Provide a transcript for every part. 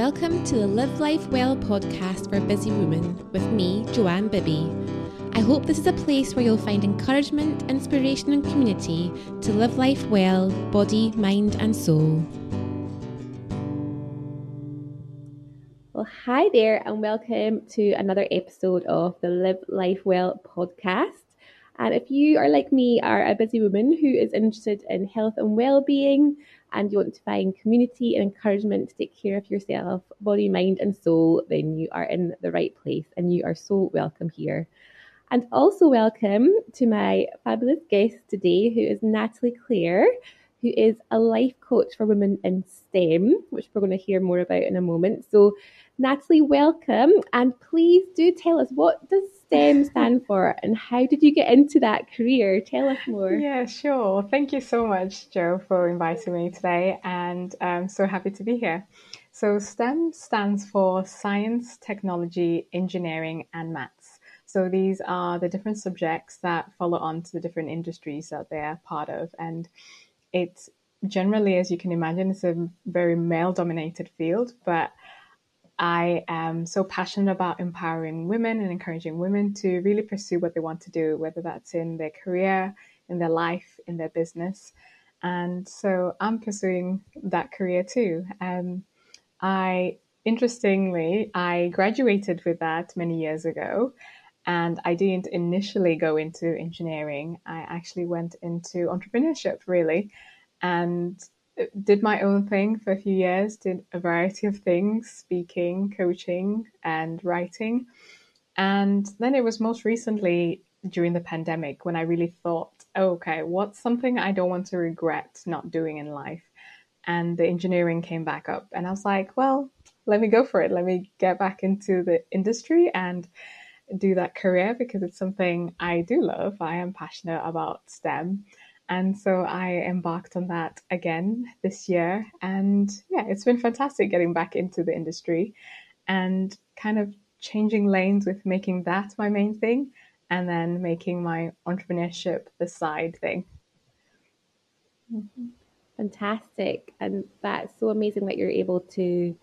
Welcome to the Live Life Well podcast for busy women with me, Joanne Bibby. I hope this is a place where you'll find encouragement, inspiration, and community to live life well, body, mind, and soul. Well, hi there, and welcome to another episode of the Live Life Well podcast. And if you are like me, are a busy woman who is interested in health and well-being, and you want to find community and encouragement to take care of yourself, body, mind, and soul, then you are in the right place and you are so welcome here. And also, welcome to my fabulous guest today, who is Natalie Claire, who is a life coach for women in STEM, which we're going to hear more about in a moment. So, Natalie, welcome. And please do tell us what does STEM stand for and how did you get into that career? Tell us more. Yeah, sure. Thank you so much, Jo, for inviting me today. And I'm so happy to be here. So, STEM stands for Science, Technology, Engineering, and Maths. So, these are the different subjects that follow on to the different industries that they're part of. And it's generally, as you can imagine, it's a very male dominated field, but I am so passionate about empowering women and encouraging women to really pursue what they want to do, whether that's in their career, in their life, in their business. And so I'm pursuing that career too. Um, I, interestingly, I graduated with that many years ago. And I didn't initially go into engineering. I actually went into entrepreneurship, really. And did my own thing for a few years, did a variety of things speaking, coaching, and writing. And then it was most recently during the pandemic when I really thought, oh, okay, what's something I don't want to regret not doing in life? And the engineering came back up. And I was like, well, let me go for it. Let me get back into the industry and do that career because it's something I do love. I am passionate about STEM. And so I embarked on that again this year. And yeah, it's been fantastic getting back into the industry and kind of changing lanes with making that my main thing and then making my entrepreneurship the side thing. Mm-hmm. Fantastic. And that's so amazing that you're able to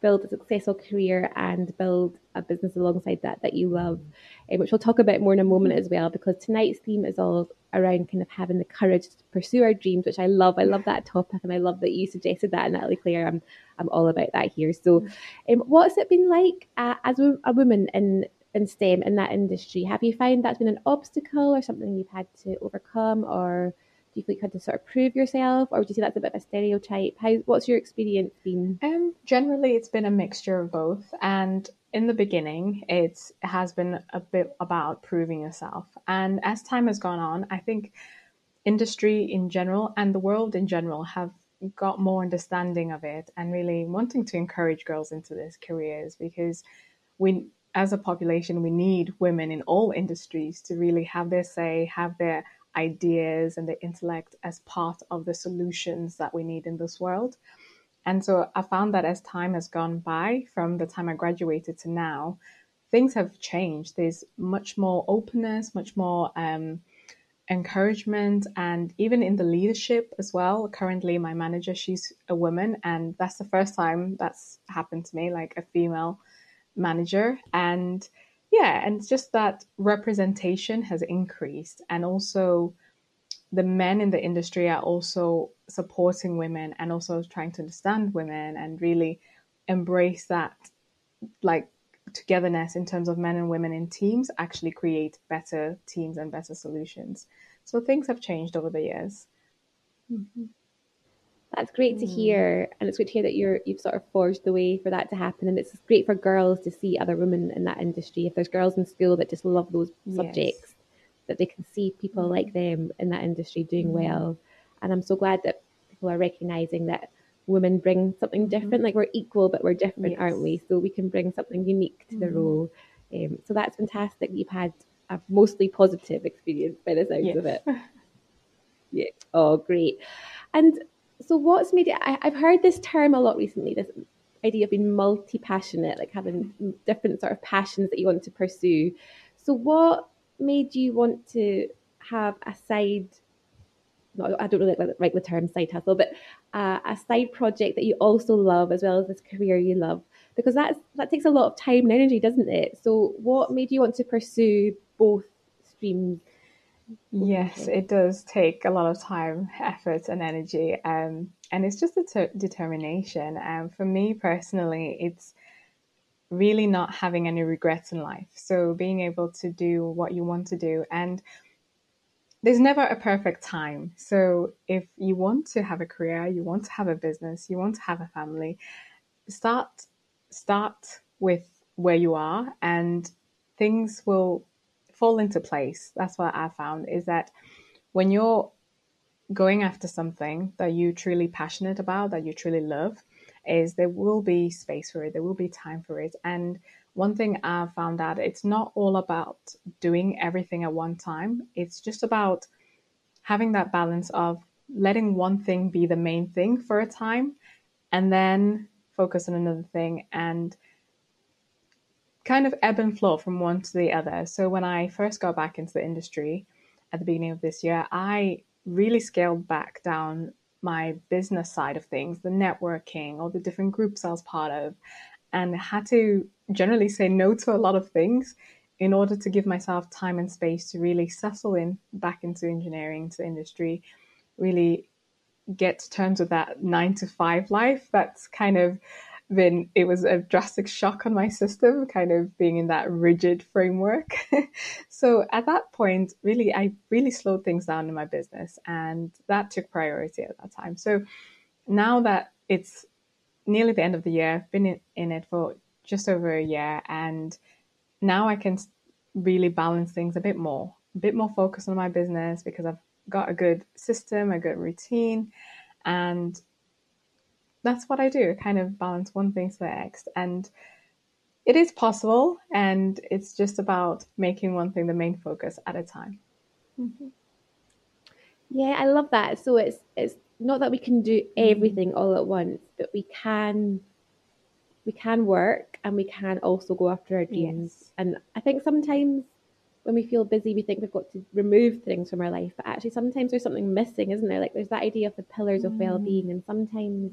build a successful career and build a business alongside that that you love, um, which we'll talk about more in a moment as well, because tonight's theme is all around kind of having the courage to pursue our dreams, which I love. I love that topic, and I love that you suggested that, Natalie Claire. I'm I'm all about that here. So, um, what's it been like uh, as a, a woman in in STEM in that industry? Have you found that's been an obstacle or something you've had to overcome, or do you feel like you had to sort of prove yourself, or would you say that's a bit of a stereotype? How what's your experience been? Um, generally, it's been a mixture of both, and in the beginning, it has been a bit about proving yourself, and as time has gone on, I think industry in general and the world in general have got more understanding of it and really wanting to encourage girls into these careers because we as a population we need women in all industries to really have their say have their ideas and the intellect as part of the solutions that we need in this world. And so I found that as time has gone by, from the time I graduated to now, things have changed. There's much more openness, much more um, encouragement, and even in the leadership as well. Currently, my manager, she's a woman, and that's the first time that's happened to me, like a female manager. And yeah, and it's just that representation has increased, and also the men in the industry are also supporting women and also trying to understand women and really embrace that like togetherness in terms of men and women in teams actually create better teams and better solutions. So things have changed over the years. Mm-hmm. That's great to mm. hear, and it's great to hear that you're you've sort of forged the way for that to happen. And it's great for girls to see other women in that industry. If there's girls in school that just love those subjects, that they can see people like mm. them in that industry doing mm. well. And I'm so glad that people are recognizing that women bring something mm-hmm. different. Like we're equal, but we're different, yes. aren't we? So we can bring something unique to the mm. role. Um, so that's fantastic. You've had a mostly positive experience by the sounds yes. of it. yeah. Oh, great. And so what's made it I, have heard this term a lot recently this idea of being multi-passionate like having different sort of passions that you want to pursue so what made you want to have a side no, I don't really like, like the term side hustle, but a, a side project that you also love as well as this career you love? Because that's that takes a lot of time and energy, doesn't it? So, what made you want to pursue both streams? Yes, it does take a lot of time, effort, and energy, um, and it's just a ter- determination. And um, for me personally, it's really not having any regrets in life. So being able to do what you want to do and there's never a perfect time. So if you want to have a career, you want to have a business, you want to have a family, start start with where you are and things will fall into place. That's what I found is that when you're going after something that you truly passionate about, that you truly love, is there will be space for it, there will be time for it. And one thing I've found out, it's not all about doing everything at one time. It's just about having that balance of letting one thing be the main thing for a time and then focus on another thing and kind of ebb and flow from one to the other. So when I first got back into the industry at the beginning of this year, I really scaled back down my business side of things, the networking, all the different groups I was part of, and had to generally say no to a lot of things in order to give myself time and space to really settle in back into engineering, to industry, really get to terms with that nine to five life that's kind of then it was a drastic shock on my system, kind of being in that rigid framework. so at that point, really, I really slowed things down in my business, and that took priority at that time. So now that it's nearly the end of the year, I've been in, in it for just over a year, and now I can really balance things a bit more, a bit more focus on my business because I've got a good system, a good routine, and that's what I do, kind of balance one thing to the next. And it is possible, and it's just about making one thing the main focus at a time. Mm-hmm. Yeah, I love that. So it's it's not that we can do everything all at once, but we can we can work and we can also go after our dreams. Yes. And I think sometimes when we feel busy, we think we've got to remove things from our life, but actually sometimes there's something missing, isn't there? Like there's that idea of the pillars mm. of well-being, and sometimes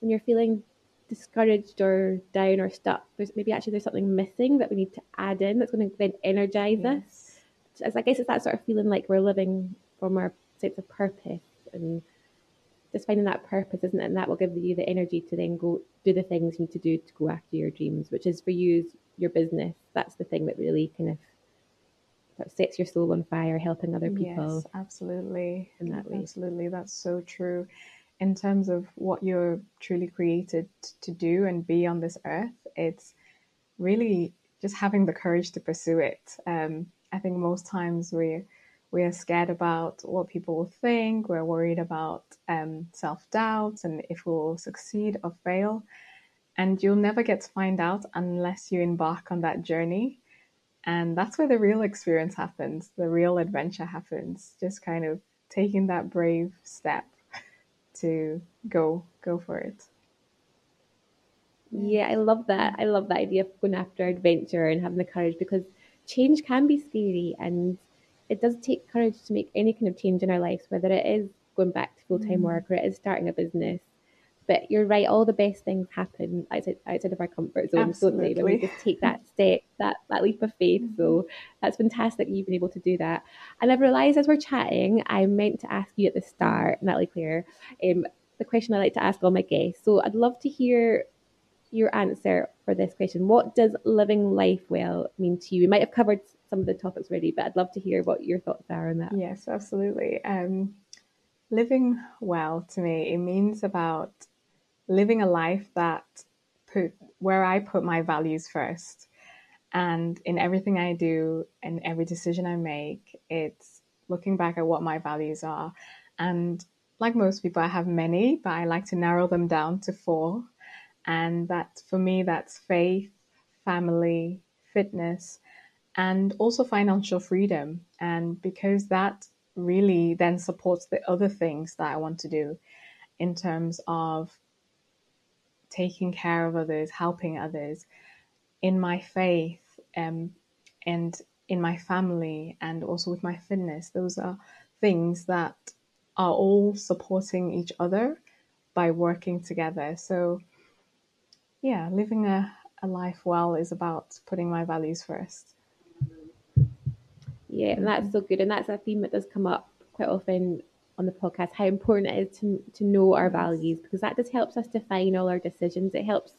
when you're feeling discouraged or down or stuck, there's maybe actually there's something missing that we need to add in that's going to then energize yes. us. So I guess it's that sort of feeling like we're living from our sense of purpose and just finding that purpose, isn't it? And that will give you the energy to then go do the things you need to do to go after your dreams, which is for you your business. That's the thing that really kind of sets your soul on fire, helping other people. Yes, absolutely. In that way. Absolutely. That's so true in terms of what you're truly created to do and be on this earth, it's really just having the courage to pursue it. Um, I think most times we we are scared about what people will think. We're worried about um, self doubt and if we'll succeed or fail. And you'll never get to find out unless you embark on that journey. And that's where the real experience happens, the real adventure happens. Just kind of taking that brave step to go go for it. Yeah, I love that. I love that idea of going after adventure and having the courage because change can be scary and it does take courage to make any kind of change in our lives, whether it is going back to full time mm. work or it is starting a business. But you're right, all the best things happen outside, outside of our comfort zones, don't they? When we just take that step, that, that leap of faith. Mm-hmm. So that's fantastic you've been able to do that. And I've realised as we're chatting, I meant to ask you at the start, Natalie Claire, um, the question I like to ask all my guests. So I'd love to hear your answer for this question. What does living life well mean to you? We might have covered some of the topics already, but I'd love to hear what your thoughts are on that. Yes, absolutely. Um, living well to me, it means about living a life that put where I put my values first. And in everything I do and every decision I make, it's looking back at what my values are. And like most people, I have many, but I like to narrow them down to four. And that for me, that's faith, family, fitness, and also financial freedom. And because that really then supports the other things that I want to do in terms of taking care of others, helping others, in my faith, um, and in my family, and also with my fitness. Those are things that are all supporting each other, by working together. So, yeah, living a, a life well is about putting my values first. Yeah, and that's so good. And that's a theme that does come up quite often on the podcast how important it is to, to know our values because that just helps us define all our decisions. It helps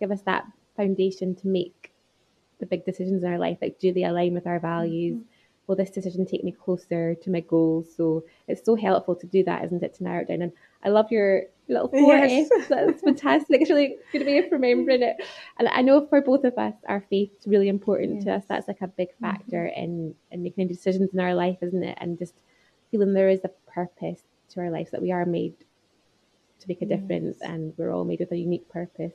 give us that foundation to make the big decisions in our life. Like, do they align with our values? Mm-hmm. Will this decision take me closer to my goals? So it's so helpful to do that, isn't it? To narrow it down. And I love your little four yes. F's. That's fantastic. It's really good way of remembering it. And I know for both of us, our faith is really important yes. to us. That's like a big factor mm-hmm. in in making decisions in our life, isn't it? And just feeling there is a purpose to our lives that we are made to make a difference, and we're all made with a unique purpose.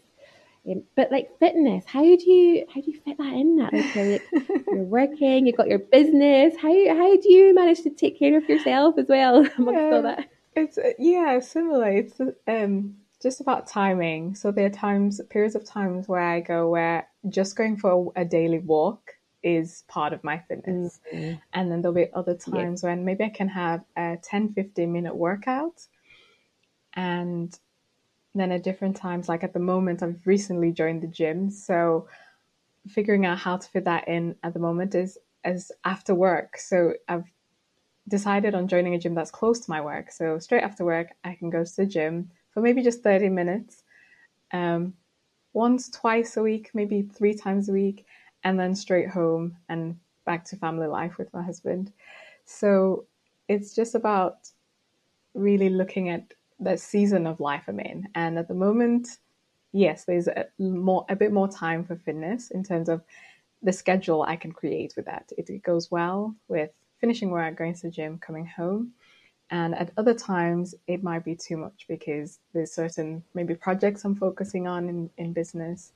Um, but like fitness, how do you how do you fit that in? That like you're, like, you're working, you've got your business. How how do you manage to take care of yourself as well amongst yeah, all that? It's uh, yeah, similar. It's um just about timing. So there are times, periods of times where I go where just going for a, a daily walk is part of my fitness. Mm-hmm. And then there'll be other times yeah. when maybe I can have a 10, 15 minute workout and then at different times, like at the moment, I've recently joined the gym. So figuring out how to fit that in at the moment is as after work. So I've decided on joining a gym that's close to my work. So straight after work, I can go to the gym for maybe just 30 minutes, um, once, twice a week, maybe three times a week, and then straight home and back to family life with my husband. So it's just about really looking at the season of life I'm in. And at the moment, yes, there's a more a bit more time for fitness in terms of the schedule I can create with that. It, it goes well with finishing work, going to the gym, coming home. And at other times, it might be too much because there's certain maybe projects I'm focusing on in, in business.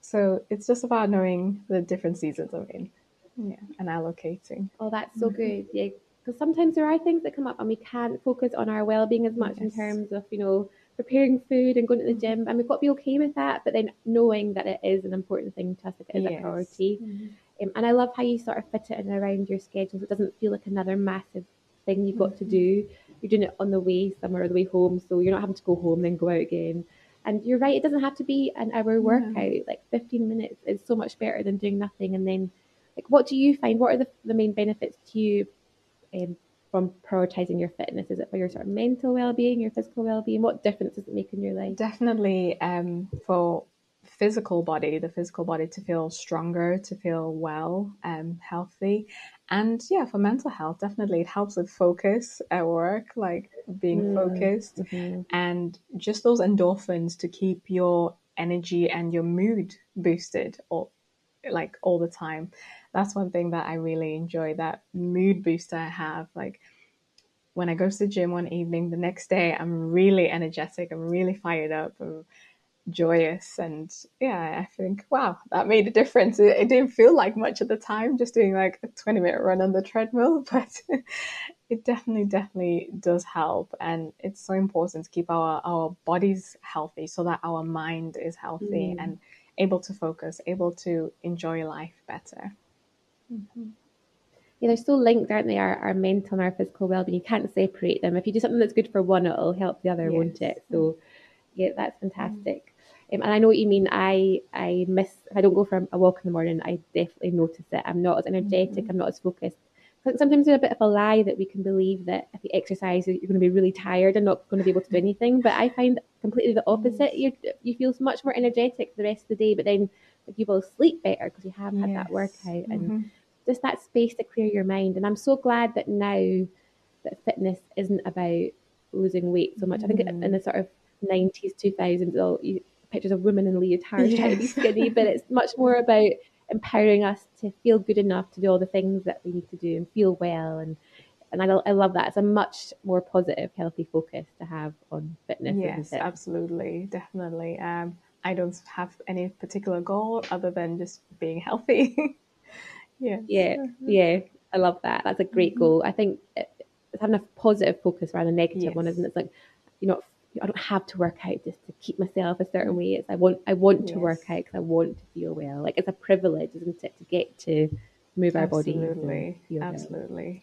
So it's just about knowing the different seasons I'm in, yeah, and allocating. Oh, that's so mm-hmm. good. Yeah, because sometimes there are things that come up and we can't focus on our well-being as much yes. in terms of you know preparing food and going to the gym and we've got to be okay with that but then knowing that it is an important thing to us it is yes. a priority mm-hmm. um, and i love how you sort of fit it in around your schedule so it doesn't feel like another massive thing you've got mm-hmm. to do you're doing it on the way somewhere or the way home so you're not having to go home then go out again and you're right it doesn't have to be an hour workout like 15 minutes is so much better than doing nothing and then like what do you find what are the, the main benefits to you um, from prioritizing your fitness? Is it for your sort of mental well-being, your physical well-being? What difference does it make in your life? Definitely um, for physical body, the physical body to feel stronger, to feel well, um, healthy. And yeah, for mental health, definitely it helps with focus at work, like being mm, focused mm-hmm. and just those endorphins to keep your energy and your mood boosted or like all the time that's one thing that I really enjoy that mood booster I have. Like when I go to the gym one evening, the next day I'm really energetic, I'm really fired up, I'm joyous. And yeah, I think, wow, that made a difference. It, it didn't feel like much at the time, just doing like a 20 minute run on the treadmill, but it definitely, definitely does help. And it's so important to keep our, our bodies healthy so that our mind is healthy mm. and able to focus, able to enjoy life better. Mm-hmm. Yeah, they're so linked, aren't they? Our, our mental and our physical well-being. You can't separate them. If you do something that's good for one, it'll help the other, yes. won't it? So, yeah, that's fantastic. Um, and I know what you mean. I I miss if I don't go for a walk in the morning. I definitely notice it. I'm not as energetic. Mm-hmm. I'm not as focused. Sometimes there's a bit of a lie that we can believe that if you exercise, you're going to be really tired and not going to be able to do anything. But I find completely the opposite. You you feel much more energetic the rest of the day, but then like, you will sleep better because you have had yes. that workout and mm-hmm just that space to clear your mind. And I'm so glad that now that fitness isn't about losing weight so much. I think in the mm. sort of 90s, 2000s, all pictures of women in leotards trying to be skinny, but it's much more about empowering us to feel good enough to do all the things that we need to do and feel well and and I, I love that. It's a much more positive, healthy focus to have on fitness. Yes, absolutely, definitely. Um, I don't have any particular goal other than just being healthy. Yeah. Yeah. Mm-hmm. Yeah. I love that. That's a great mm-hmm. goal. I think it's having a positive focus rather than a negative yes. one, isn't it? It's like, you know, I don't have to work out just to keep myself a certain mm-hmm. way. It's I want I want to work out because I want to feel well. Like it's a privilege, isn't it, to get to move our body. Absolutely. Absolutely.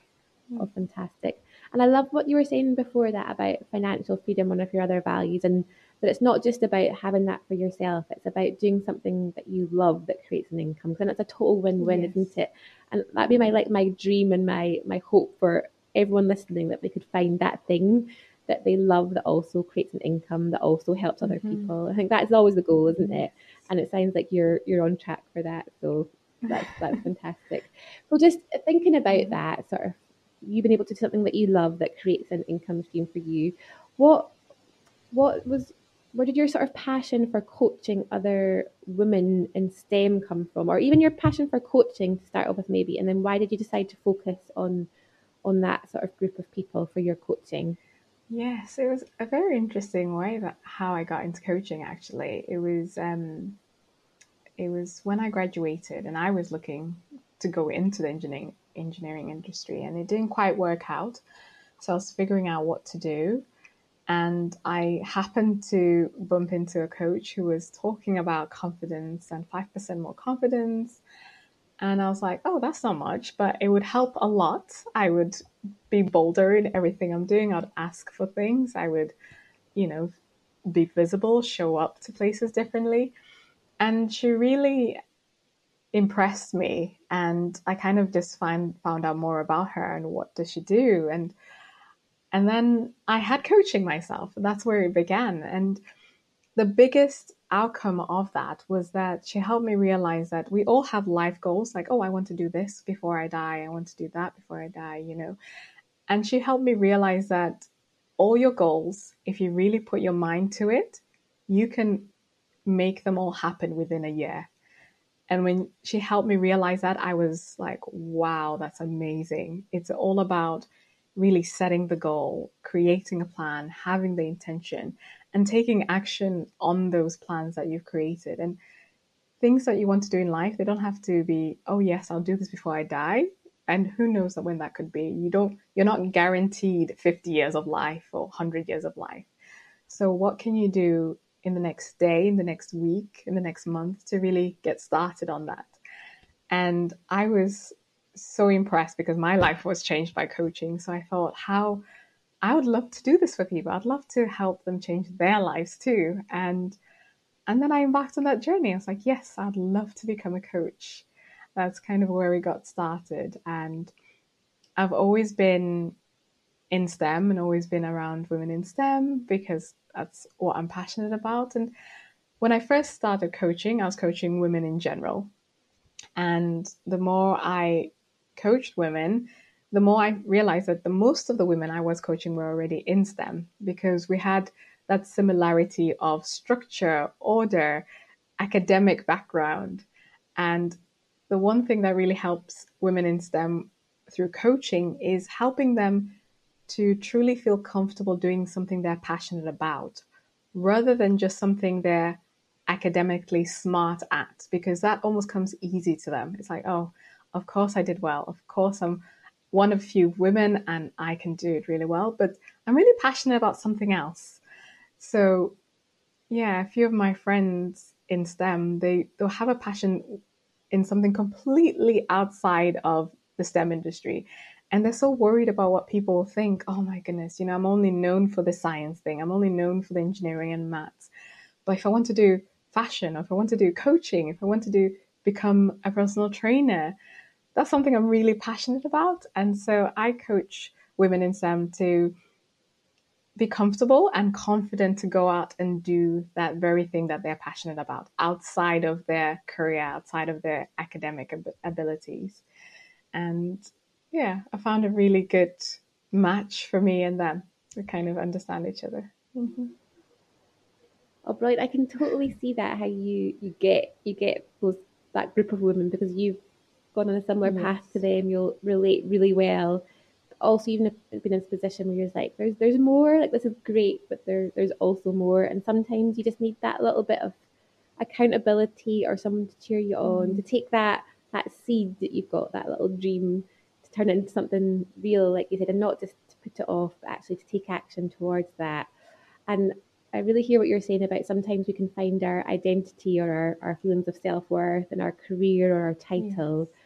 Oh, fantastic. And I love what you were saying before that about financial freedom, one of your other values, and that it's not just about having that for yourself, it's about doing something that you love that creates an income. Because it's a total win-win, yes. isn't it? And that'd be my like my dream and my my hope for everyone listening that they could find that thing that they love that also creates an income that also helps other mm-hmm. people. I think that's always the goal, isn't it? And it sounds like you're you're on track for that. So that's that's fantastic. Well, just thinking about mm-hmm. that sort of, you've been able to do something that you love that creates an income stream for you. What what was where did your sort of passion for coaching other women in STEM come from, or even your passion for coaching to start off with, maybe, and then why did you decide to focus on on that sort of group of people for your coaching? Yes, it was a very interesting way that how I got into coaching. Actually, it was um, it was when I graduated and I was looking to go into the engineering engineering industry, and it didn't quite work out. So I was figuring out what to do, and I happened to bump into a coach who was talking about confidence and five percent more confidence and I was like, oh, that's not much, but it would help a lot. I would be bolder in everything I'm doing. I'd ask for things. I would, you know, be visible, show up to places differently. And she really impressed me. And I kind of just find, found out more about her and what does she do. And and then I had coaching myself. That's where it began. And the biggest outcome of that was that she helped me realize that we all have life goals like, oh, I want to do this before I die. I want to do that before I die, you know. And she helped me realize that all your goals, if you really put your mind to it, you can make them all happen within a year. And when she helped me realize that, I was like, wow, that's amazing. It's all about really setting the goal, creating a plan, having the intention, and taking action on those plans that you've created. And things that you want to do in life, they don't have to be, oh yes, I'll do this before I die. And who knows when that could be? You don't you're not guaranteed 50 years of life or 100 years of life. So what can you do in the next day, in the next week, in the next month to really get started on that? And I was so impressed because my life was changed by coaching. So I thought, how I would love to do this for people. I'd love to help them change their lives too. And and then I embarked on that journey. I was like, yes, I'd love to become a coach. That's kind of where we got started. And I've always been in STEM and always been around women in STEM because that's what I'm passionate about. And when I first started coaching, I was coaching women in general. And the more I coached women, the more I realized that the most of the women I was coaching were already in STEM because we had that similarity of structure, order, academic background. And the one thing that really helps women in STEM through coaching is helping them to truly feel comfortable doing something they're passionate about rather than just something they're academically smart at because that almost comes easy to them. It's like, oh, of course I did well. Of course I'm one of few women and I can do it really well, but I'm really passionate about something else. So, yeah, a few of my friends in STEM, they, they'll have a passion in something completely outside of the STEM industry. And they're so worried about what people think. Oh my goodness, you know, I'm only known for the science thing. I'm only known for the engineering and maths. But if I want to do fashion, if I want to do coaching, if I want to do become a personal trainer, that's something I'm really passionate about. And so I coach women in STEM to be comfortable and confident to go out and do that very thing that they're passionate about outside of their career, outside of their academic ab- abilities. And yeah, I found a really good match for me and them to kind of understand each other. Mm-hmm. Oh! I can totally see that how you you get you get those that group of women because you've gone on a similar yes. path to them, you'll relate really well. Also, even if you've been in this position where you're like, there's there's more, like this is great, but there there's also more. And sometimes you just need that little bit of accountability or someone to cheer you on, mm to take that that seed that you've got, that little dream, to turn it into something real, like you said, and not just to put it off, but actually to take action towards that. And I really hear what you're saying about sometimes we can find our identity or our, our feelings of self worth in our career or our title. Yes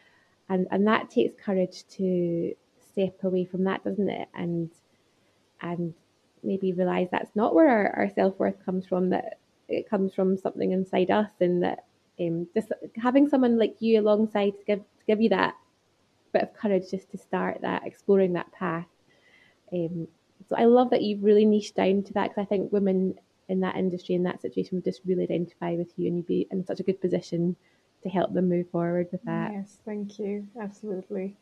and and that takes courage to step away from that, doesn't it? And and maybe realize that's not where our, our self worth comes from. That it comes from something inside us, and that um, just having someone like you alongside to give to give you that bit of courage just to start that exploring that path. Um, so I love that you've really niched down to that because I think women in that industry in that situation would just really identify with you and you'd be in such a good position to help them move forward with that. Yes, thank you. Absolutely.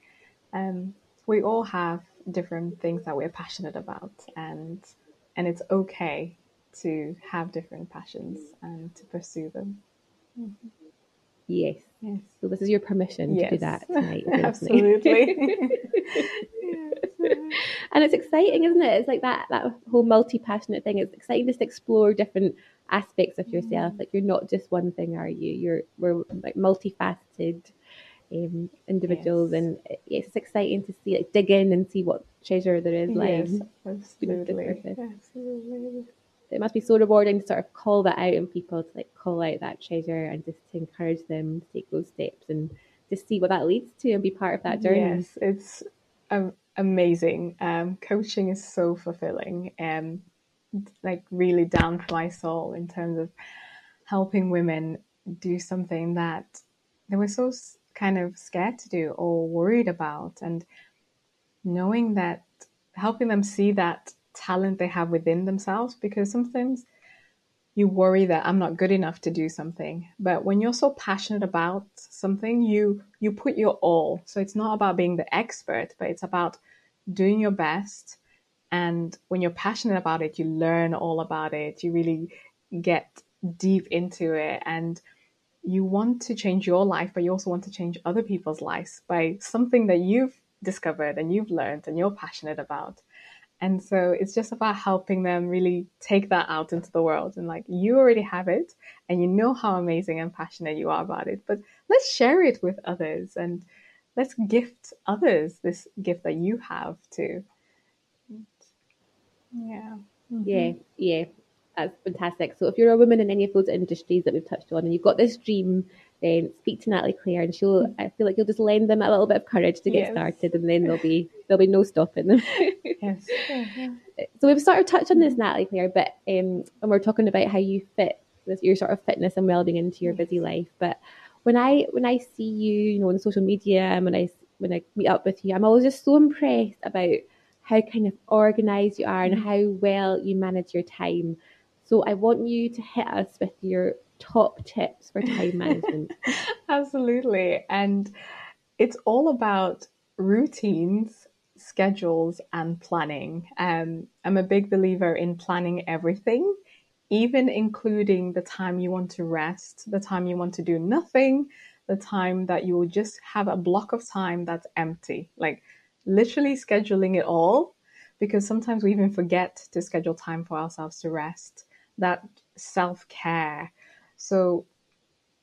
Um, we all have different things that we're passionate about and and it's okay to have different passions and to pursue them. Mm-hmm. Yes. Yes. So this is your permission yes. to do that tonight. Absolutely. and it's exciting, isn't it? It's like that that whole multi passionate thing. It's exciting just to explore different aspects of yourself. Mm. Like you're not just one thing, are you? You're we're like multifaceted um, individuals, yes. and it's exciting to see like dig in and see what treasure there is yes, absolutely. absolutely. It must be so rewarding to sort of call that out in people to like call out that treasure and just to encourage them to take those steps and just see what that leads to and be part of that journey. Yes, it's um, amazing. Um, coaching is so fulfilling and like really down my soul in terms of helping women do something that they were so kind of scared to do or worried about and knowing that helping them see that talent they have within themselves because sometimes you worry that I'm not good enough to do something. But when you're so passionate about something, you you put your all. So it's not about being the expert, but it's about doing your best. And when you're passionate about it, you learn all about it. You really get deep into it and you want to change your life, but you also want to change other people's lives by something that you've discovered and you've learned and you're passionate about. And so it's just about helping them really take that out into the world and like you already have it and you know how amazing and passionate you are about it, but let's share it with others and let's gift others this gift that you have too. Yeah. Mm-hmm. Yeah, yeah. That's fantastic. So if you're a woman in any of those industries that we've touched on and you've got this dream, then speak to Natalie Claire and she'll mm-hmm. I feel like you'll just lend them a little bit of courage to get yes. started and then there'll be there'll be no stopping them. yes. So we've sort of touched on this, Natalie Claire, but um and we're talking about how you fit with your sort of fitness and well being into your busy life. But when I when I see you, you know, on social media and when I when I meet up with you, I'm always just so impressed about how kind of organized you are and mm-hmm. how well you manage your time. So I want you to hit us with your top tips for time management. Absolutely. And it's all about routines, schedules, and planning. Um, I'm a big believer in planning everything, even including the time you want to rest, the time you want to do nothing, the time that you will just have a block of time that's empty. Like literally scheduling it all because sometimes we even forget to schedule time for ourselves to rest. That self care, so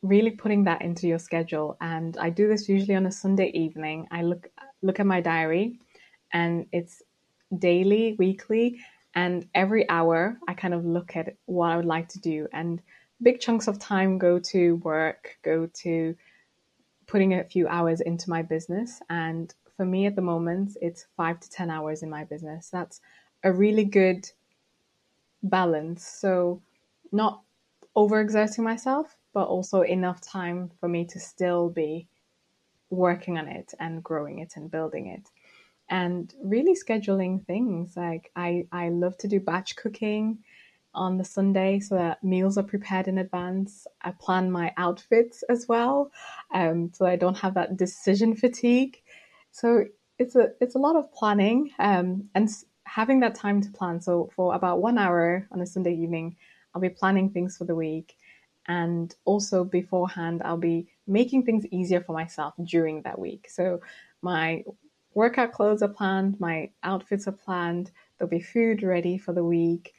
really putting that into your schedule. And I do this usually on a Sunday evening. I look look at my diary and it's daily, weekly, and every hour I kind of look at what I would like to do. And big chunks of time go to work, go to putting a few hours into my business. And for me at the moment, it's five to 10 hours in my business. That's a really good balance. So, not overexerting myself, but also enough time for me to still be working on it and growing it and building it. And really scheduling things like I, I love to do batch cooking on the Sunday so that meals are prepared in advance. I plan my outfits as well, um, so I don't have that decision fatigue. So it's a it's a lot of planning um, and having that time to plan. So for about one hour on a Sunday evening, I'll be planning things for the week. And also beforehand, I'll be making things easier for myself during that week. So my workout clothes are planned, my outfits are planned, there'll be food ready for the week.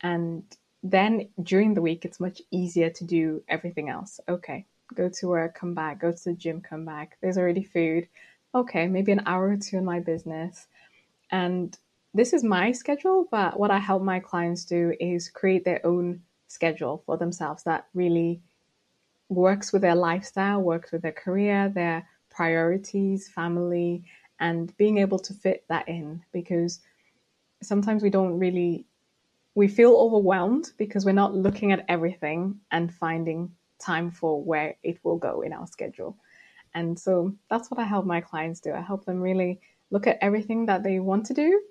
And then during the week, it's much easier to do everything else. Okay, go to work, come back, go to the gym, come back. There's already food. Okay, maybe an hour or two in my business. And this is my schedule, but what I help my clients do is create their own schedule for themselves that really works with their lifestyle, works with their career, their priorities, family, and being able to fit that in because sometimes we don't really we feel overwhelmed because we're not looking at everything and finding time for where it will go in our schedule. And so that's what I help my clients do. I help them really look at everything that they want to do,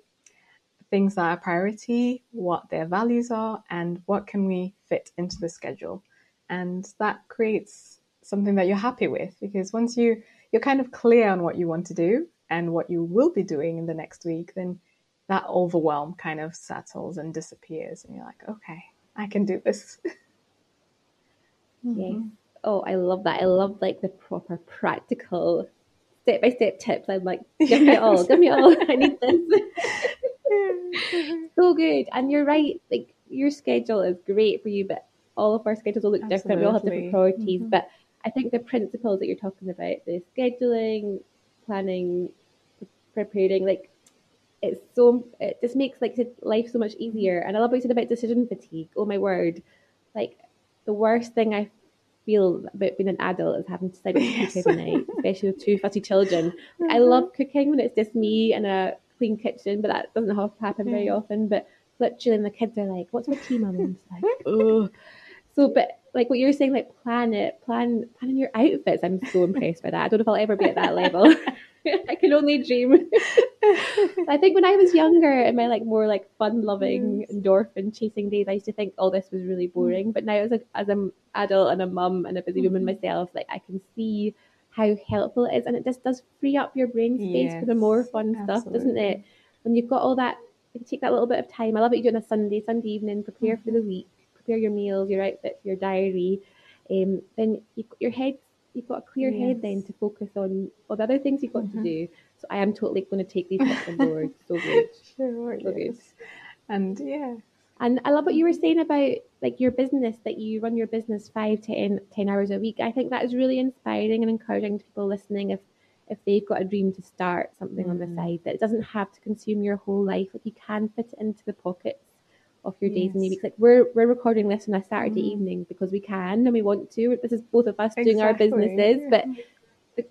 things that are priority, what their values are, and what can we fit into the schedule. And that creates something that you're happy with because once you you're kind of clear on what you want to do and what you will be doing in the next week, then that overwhelm kind of settles and disappears and you're like, okay, I can do this. Yeah. Mm-hmm. Oh, I love that. I love like the proper practical step by step tips. I'm like, give me it all, give me all. I need this. so good. And you're right, like your schedule is great for you, but all of our schedules will look Absolutely. different. We all have different priorities. Mm-hmm. But I think the principles that you're talking about, the scheduling, planning, preparing, like it's so it just makes like life so much easier. And I love what you said about decision fatigue. Oh my word. Like the worst thing I feel about being an adult is having to what yes. cook every night, especially with two fussy children. Mm-hmm. I love cooking when it's just me and a clean kitchen, but that doesn't happen very often. But literally, the kids are like, "What's my tea, mum?" And it's like, oh. So, but like what you're saying, like plan it, plan planning your outfits. I'm so impressed by that. I don't know if I'll ever be at that level. I can only dream. I think when I was younger, in my like more like fun loving endorphin chasing days, I used to think all oh, this was really mm. boring. But now as a as an adult and a mum and a busy woman mm-hmm. myself, like I can see how helpful it is, and it just does free up your brain space yes, for the more fun absolutely. stuff, doesn't it? When you've got all that, you take that little bit of time. I love what you do on a Sunday, Sunday evening, prepare mm-hmm. for the week, prepare your meals, your outfits, your diary. Um, then you, your head you've got a clear yes. head then to focus on all the other things you've got mm-hmm. to do. So I am totally going to take these tips on board. So good. Sure, so yes. good. And yeah. And I love what you were saying about like your business that you run your business five, ten, ten hours a week. I think that is really inspiring and encouraging to people listening if if they've got a dream to start something mm. on the mm. side that it doesn't have to consume your whole life. Like you can fit it into the pockets of your days yes. and your weeks. Like we're we're recording this on a Saturday mm. evening because we can and we want to. This is both of us exactly. doing our businesses, but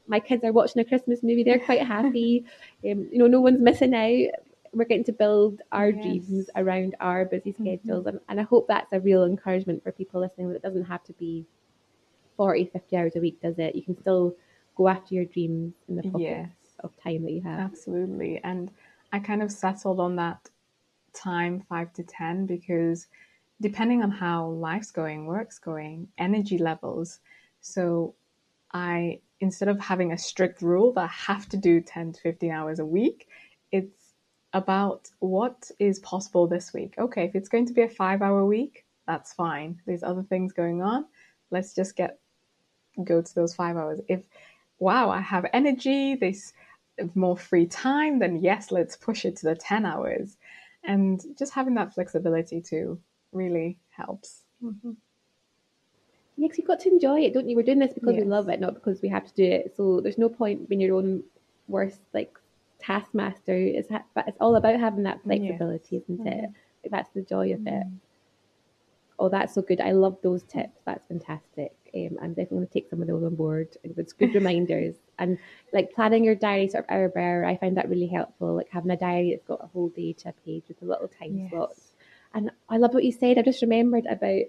my kids are watching a Christmas movie. They're quite happy. um, you know, no one's missing out. We're getting to build our yes. dreams around our busy mm-hmm. schedules, mm-hmm. and, and I hope that's a real encouragement for people listening. That it doesn't have to be 40, 50 hours a week, does it? You can still go after your dreams in the pockets yes. of time that you have. Absolutely, and I kind of settled on that time five to 10 because depending on how life's going, work's going, energy levels. So I, instead of having a strict rule that I have to do 10 to 15 hours a week, it's about what is possible this week. Okay, if it's going to be a five hour week, that's fine. There's other things going on. Let's just get go to those five hours. If wow, I have energy, there's more free time, then yes, let's push it to the 10 hours and just having that flexibility too really helps. Mm-hmm. Yeah, because you've got to enjoy it, don't you? We're doing this because yes. we love it, not because we have to do it. So there's no point being your own worst like taskmaster. It's ha- it's all about having that flexibility, yes. isn't it? Mm-hmm. Like, that's the joy of mm-hmm. it. Oh, that's so good. I love those tips. That's fantastic. Um, I'm definitely going to take some of those on board. It's good reminders. And like planning your diary sort of hour by hour, I find that really helpful. Like having a diary that's got a whole day to a page with a little time yes. slots. And I love what you said. I just remembered about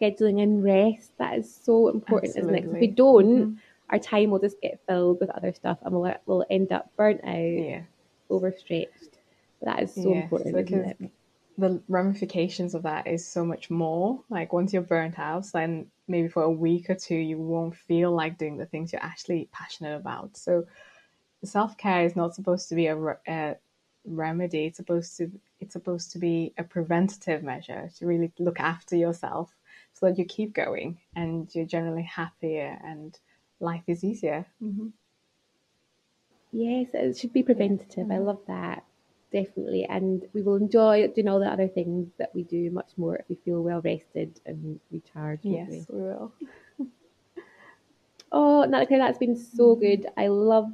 scheduling in rest. That is so important, Absolutely. isn't it? If we don't, mm-hmm. our time will just get filled with other stuff and we'll, we'll end up burnt out, yeah. overstretched. But that is so yes, important, isn't it? the ramifications of that is so much more. Like once you're burnt out, then maybe for a week or two you won't feel like doing the things you're actually passionate about. So self care is not supposed to be a, a, remedy. It's supposed to it's supposed to be a preventative measure to really look after yourself so that you keep going and you're generally happier and life is easier. Mm-hmm. Yes, it should be preventative. Mm-hmm. I love that definitely. And we will enjoy doing all the other things that we do much more if we feel well rested and recharged. Yes, we? we will. oh, Natalie, that's been so mm-hmm. good. I love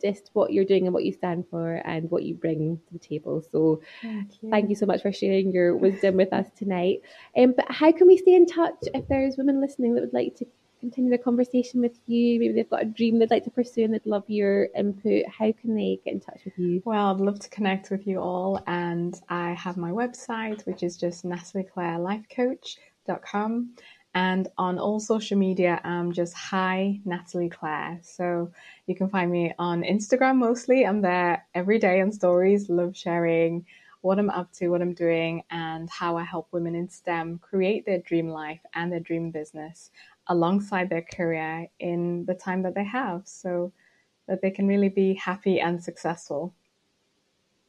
just what you're doing and what you stand for and what you bring to the table. So thank you, thank you so much for sharing your wisdom with us tonight. Um, but how can we stay in touch if there's women listening that would like to continue the conversation with you, maybe they've got a dream they'd like to pursue and they'd love your input, how can they get in touch with you? Well, I'd love to connect with you all. And I have my website, which is just natalieclairelifecoach.com. And on all social media, I'm just hi Natalie Claire. So you can find me on Instagram mostly. I'm there every day on stories, love sharing what I'm up to, what I'm doing, and how I help women in STEM create their dream life and their dream business alongside their career in the time that they have so that they can really be happy and successful.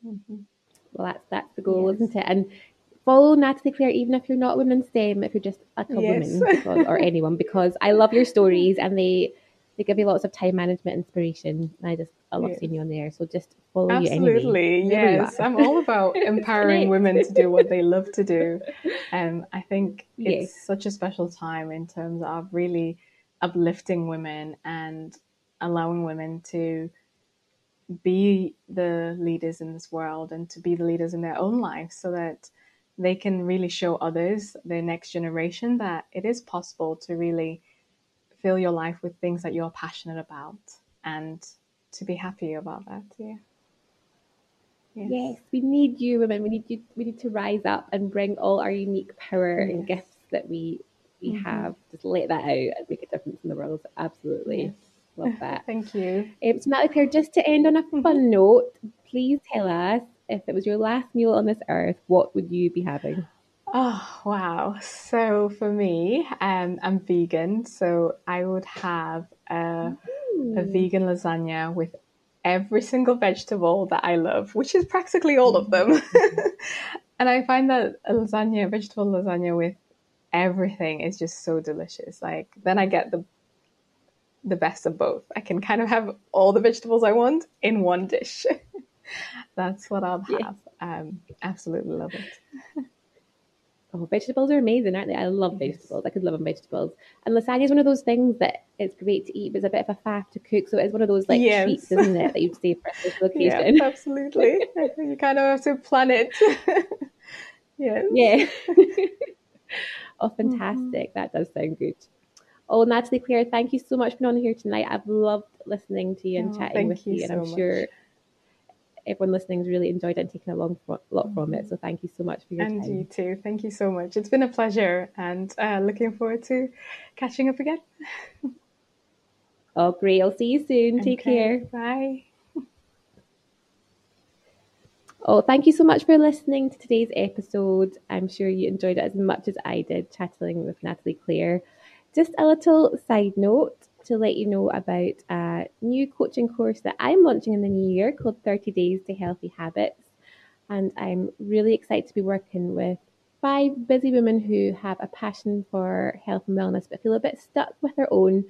Mm-hmm. Well, that's that's the goal, yes. isn't it? And follow Natalie Claire, even if you're not women STEM, if you're just a yes. woman because, or anyone, because I love your stories and they they give you lots of time management inspiration. And I just I love yes. seeing you on there. So just follow Absolutely, you anyway. yes. I'm all about empowering women to do what they love to do. Um, I think it's yes. such a special time in terms of really uplifting women and allowing women to be the leaders in this world and to be the leaders in their own lives so that they can really show others, the next generation, that it is possible to really fill your life with things that you're passionate about and to be happy about that. Yeah. Yes. yes. we need you women. We need you we need to rise up and bring all our unique power yes. and gifts that we we mm-hmm. have. Just let that out and make a difference in the world. Absolutely. Yes. Love that. Thank you. Um, so Natalie Claire, just to end on a fun note, please tell us if it was your last meal on this earth, what would you be having? Oh, wow. So for me, um, I'm vegan. So I would have a, a vegan lasagna with every single vegetable that I love, which is practically all of them. Mm-hmm. and I find that a lasagna, a vegetable lasagna with everything is just so delicious. Like then I get the the best of both. I can kind of have all the vegetables I want in one dish. That's what I'll have. Yeah. Um, absolutely love it. Oh, vegetables are amazing, aren't they? I love vegetables. I could live on vegetables. And lasagna is one of those things that it's great to eat, but it's a bit of a faff to cook. So it's one of those like yes. treats, isn't it, that you'd save for a special occasion? Yeah, absolutely. you kind of have to plan it. yes. Yeah. oh, fantastic. Mm-hmm. That does sound good. Oh, Natalie Claire, thank you so much for being on here tonight. I've loved listening to you and oh, chatting with you, you and I'm sure everyone listening has really enjoyed it and taken a long, lot from it. So thank you so much for your and time. And you too. Thank you so much. It's been a pleasure and uh, looking forward to catching up again. oh, great. I'll see you soon. Okay. Take care. Bye. Oh, thank you so much for listening to today's episode. I'm sure you enjoyed it as much as I did chatting with Natalie Claire. Just a little side note to let you know about a new coaching course that I'm launching in the new year called 30 Days to Healthy Habits. And I'm really excited to be working with five busy women who have a passion for health and wellness but feel a bit stuck with their own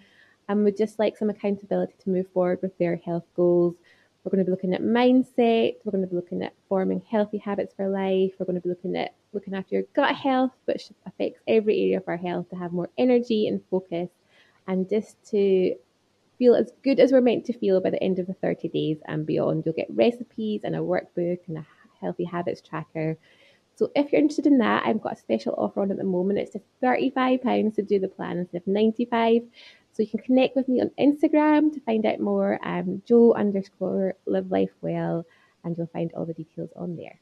and would just like some accountability to move forward with their health goals. We're going to be looking at mindset, we're going to be looking at forming healthy habits for life, we're going to be looking at looking after your gut health, which affects every area of our health to have more energy and focus and just to feel as good as we're meant to feel by the end of the 30 days and beyond. You'll get recipes and a workbook and a healthy habits tracker. So if you're interested in that, I've got a special offer on at the moment. It's just £35 to do the plan instead of 95 So you can connect with me on Instagram to find out more. Um, Jo underscore live life well, and you'll find all the details on there.